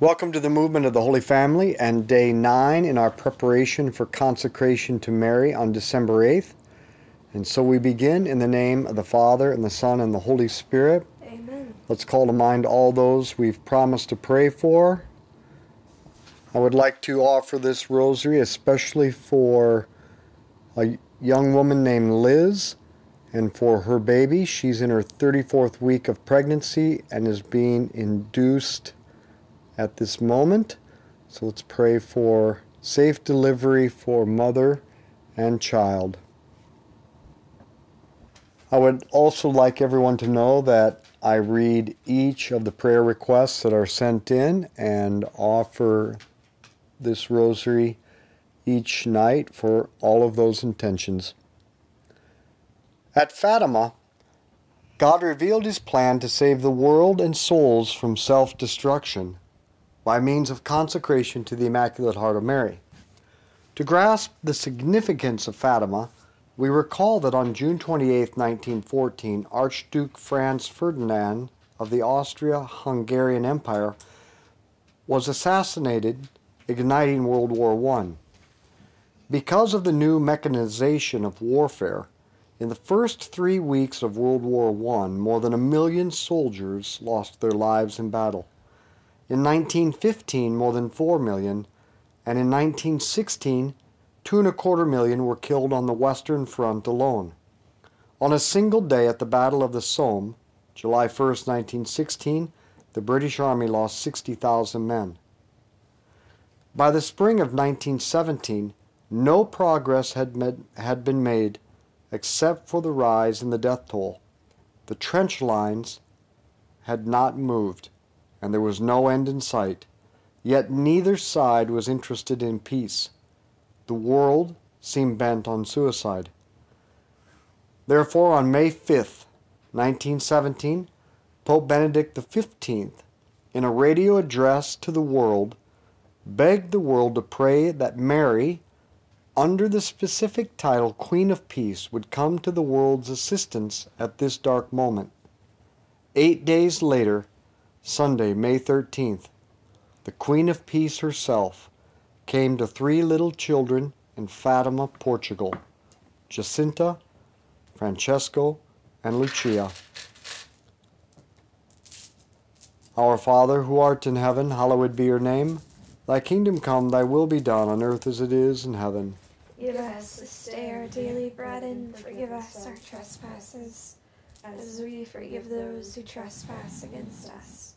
Welcome to the movement of the Holy Family and day nine in our preparation for consecration to Mary on December 8th. And so we begin in the name of the Father, and the Son, and the Holy Spirit. Amen. Let's call to mind all those we've promised to pray for. I would like to offer this rosary especially for a young woman named Liz and for her baby. She's in her 34th week of pregnancy and is being induced at this moment. So let's pray for safe delivery for mother and child. I would also like everyone to know that I read each of the prayer requests that are sent in and offer this rosary each night for all of those intentions. At Fatima, God revealed his plan to save the world and souls from self destruction by means of consecration to the Immaculate Heart of Mary. To grasp the significance of Fatima, we recall that on June 28, 1914, Archduke Franz Ferdinand of the Austria Hungarian Empire was assassinated, igniting World War I. Because of the new mechanization of warfare, in the first three weeks of World War I, more than a million soldiers lost their lives in battle. In 1915, more than 4 million, and in 1916, two and a quarter million were killed on the Western Front alone. On a single day at the Battle of the Somme, July 1, 1916, the British Army lost 60,000 men. By the spring of 1917, no progress had, med- had been made except for the rise in the death toll. The trench lines had not moved and there was no end in sight. Yet neither side was interested in peace. The world seemed bent on suicide. Therefore, on May 5th, 1917, Pope Benedict XV, in a radio address to the world, begged the world to pray that Mary, under the specific title Queen of Peace, would come to the world's assistance at this dark moment. Eight days later, Sunday, May 13th, the Queen of Peace herself came to three little children in Fatima, Portugal Jacinta, Francisco, and Lucia. Our Father, who art in heaven, hallowed be your name. Thy kingdom come, thy will be done on earth as it is in heaven. Give us this day our daily bread and forgive us our trespasses, as we forgive those who trespass against us.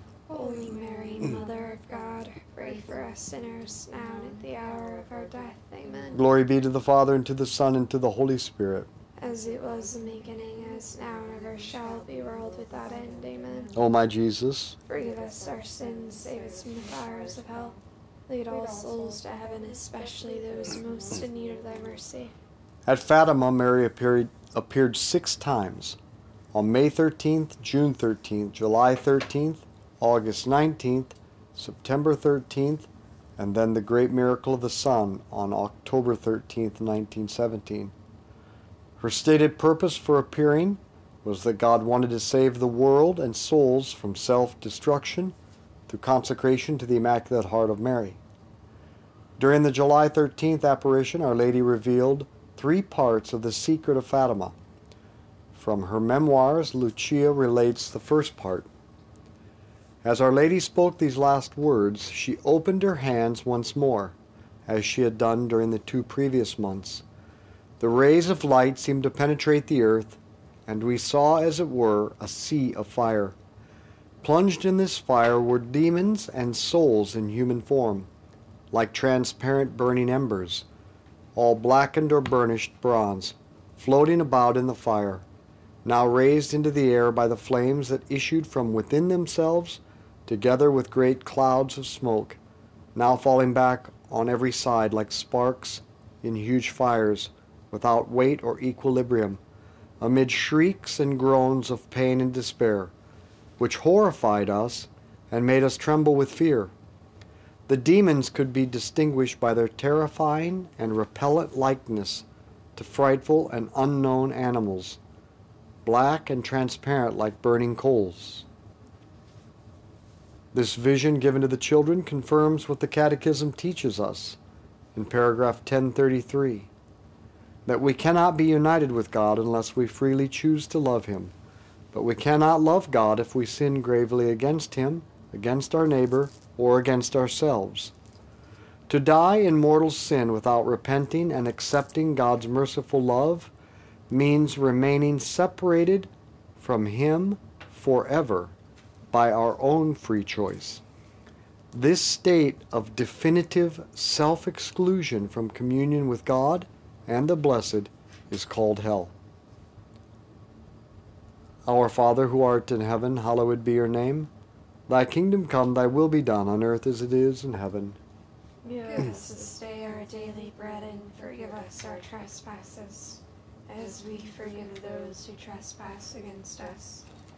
Us sinners, now and at the hour of our death. Amen. Glory be to the Father, and to the Son, and to the Holy Spirit. As it was in the beginning, as now, and ever shall be, world without end. Amen. O my Jesus, Forgive us our sins, save us from the fires of hell. Lead all souls to heaven, especially those most in need of thy mercy. At Fatima, Mary appeared, appeared six times on May 13th, June 13th, July 13th, August 19th, September 13th, and then the great miracle of the sun on October 13, 1917. Her stated purpose for appearing was that God wanted to save the world and souls from self destruction through consecration to the Immaculate Heart of Mary. During the July 13th apparition, Our Lady revealed three parts of the secret of Fatima. From her memoirs, Lucia relates the first part. As Our Lady spoke these last words, she opened her hands once more, as she had done during the two previous months. The rays of light seemed to penetrate the earth, and we saw, as it were, a sea of fire. Plunged in this fire were demons and souls in human form, like transparent burning embers all blackened or burnished bronze, floating about in the fire, now raised into the air by the flames that issued from within themselves, together with great clouds of smoke, now falling back on every side like sparks in huge fires, without weight or equilibrium, amid shrieks and groans of pain and despair, which horrified us and made us tremble with fear. The demons could be distinguished by their terrifying and repellent likeness to frightful and unknown animals, black and transparent like burning coals. This vision given to the children confirms what the Catechism teaches us in paragraph 1033 that we cannot be united with God unless we freely choose to love Him. But we cannot love God if we sin gravely against Him, against our neighbor, or against ourselves. To die in mortal sin without repenting and accepting God's merciful love means remaining separated from Him forever by our own free choice. This state of definitive self exclusion from communion with God and the blessed is called hell. Our Father who art in heaven, hallowed be your name. Thy kingdom come, thy will be done on earth as it is in heaven. Give us this day our daily bread and forgive us our trespasses, as we forgive those who trespass against us.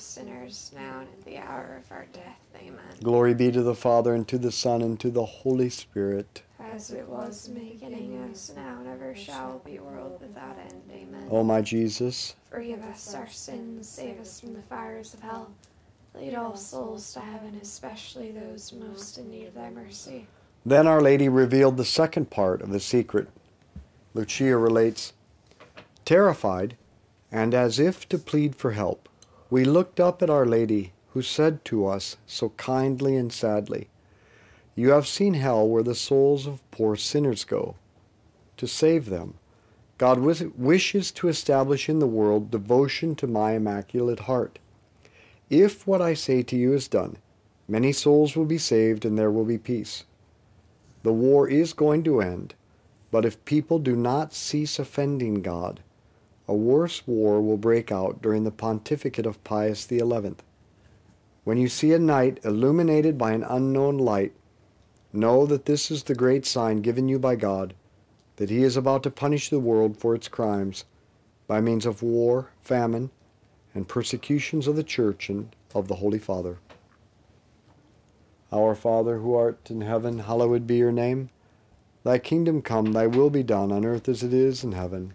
us sinners, now and at the hour of our death. Amen. Glory be to the Father, and to the Son, and to the Holy Spirit. As it was in the beginning, as now, and ever shall be, world without end. Amen. O my Jesus, Forgive us our sins, save us from the fires of hell. Lead all souls to heaven, especially those most in need of thy mercy. Then Our Lady revealed the second part of the secret. Lucia relates Terrified, and as if to plead for help, we looked up at Our Lady, who said to us so kindly and sadly, You have seen hell where the souls of poor sinners go. To save them, God wis- wishes to establish in the world devotion to my Immaculate Heart. If what I say to you is done, many souls will be saved and there will be peace. The war is going to end, but if people do not cease offending God, a worse war will break out during the pontificate of Pius XI. When you see a night illuminated by an unknown light, know that this is the great sign given you by God that He is about to punish the world for its crimes by means of war, famine, and persecutions of the Church and of the Holy Father. Our Father, who art in heaven, hallowed be your name. Thy kingdom come, thy will be done on earth as it is in heaven.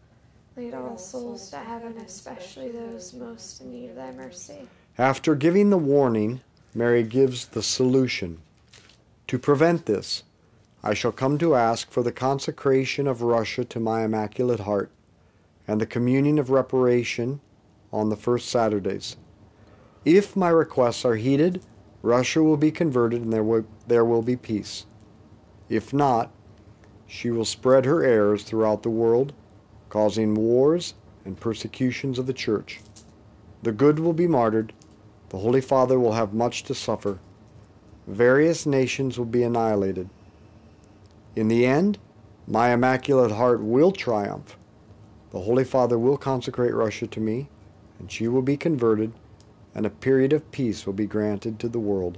Lead all souls to heaven, especially those most in need of thy mercy. after giving the warning, Mary gives the solution. To prevent this, I shall come to ask for the consecration of Russia to my Immaculate Heart and the communion of reparation on the first Saturdays. If my requests are heeded, Russia will be converted and there will, there will be peace. If not, she will spread her errors throughout the world, causing wars and persecutions of the Church. The good will be martyred, the Holy Father will have much to suffer, various nations will be annihilated. In the end, my Immaculate Heart will triumph. The Holy Father will consecrate Russia to me, and she will be converted, and a period of peace will be granted to the world.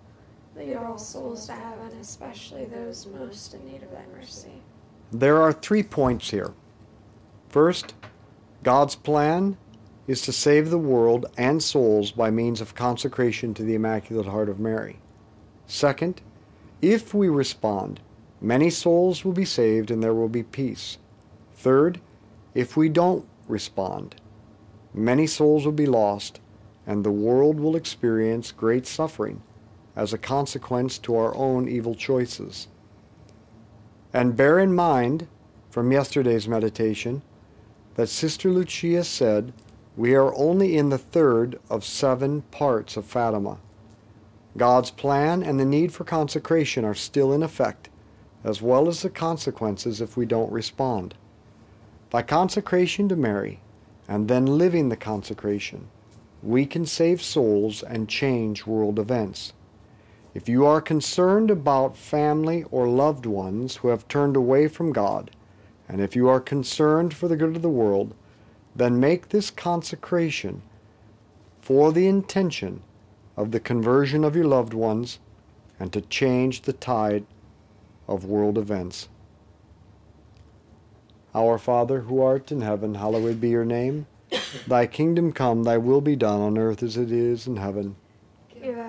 Lead all souls to heaven, especially those most in need of thy mercy. there are three points here. First, God's plan is to save the world and souls by means of consecration to the Immaculate Heart of Mary. Second, if we respond, many souls will be saved and there will be peace. Third, if we don't respond, many souls will be lost and the world will experience great suffering as a consequence to our own evil choices. And bear in mind from yesterday's meditation that Sister Lucia said we are only in the third of seven parts of Fatima. God's plan and the need for consecration are still in effect, as well as the consequences if we don't respond. By consecration to Mary, and then living the consecration, we can save souls and change world events. If you are concerned about family or loved ones who have turned away from God, and if you are concerned for the good of the world, then make this consecration for the intention of the conversion of your loved ones and to change the tide of world events. Our Father, who art in heaven, hallowed be your name. Thy kingdom come, thy will be done on earth as it is in heaven.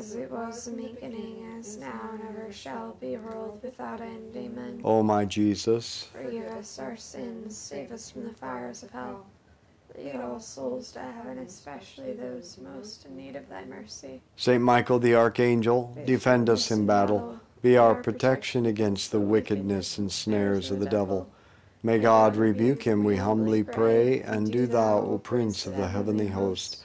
As it was in the beginning, as now and ever shall be, world without end. Amen. O my Jesus, Forgive us our sins, save us from the fires of hell. Lead all souls to heaven, especially those most in need of thy mercy. Saint Michael the Archangel, defend us in battle. Be our protection against the wickedness and snares of the devil. May God rebuke him, we humbly pray, and do thou, O Prince of the heavenly host,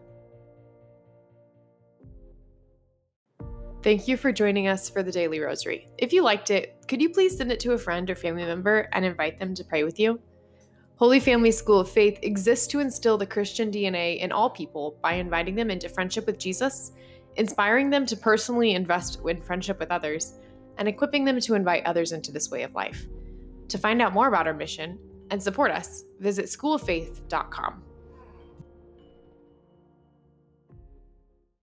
Thank you for joining us for the Daily Rosary. If you liked it, could you please send it to a friend or family member and invite them to pray with you? Holy Family School of Faith exists to instill the Christian DNA in all people by inviting them into friendship with Jesus, inspiring them to personally invest in friendship with others, and equipping them to invite others into this way of life. To find out more about our mission and support us, visit schooloffaith.com.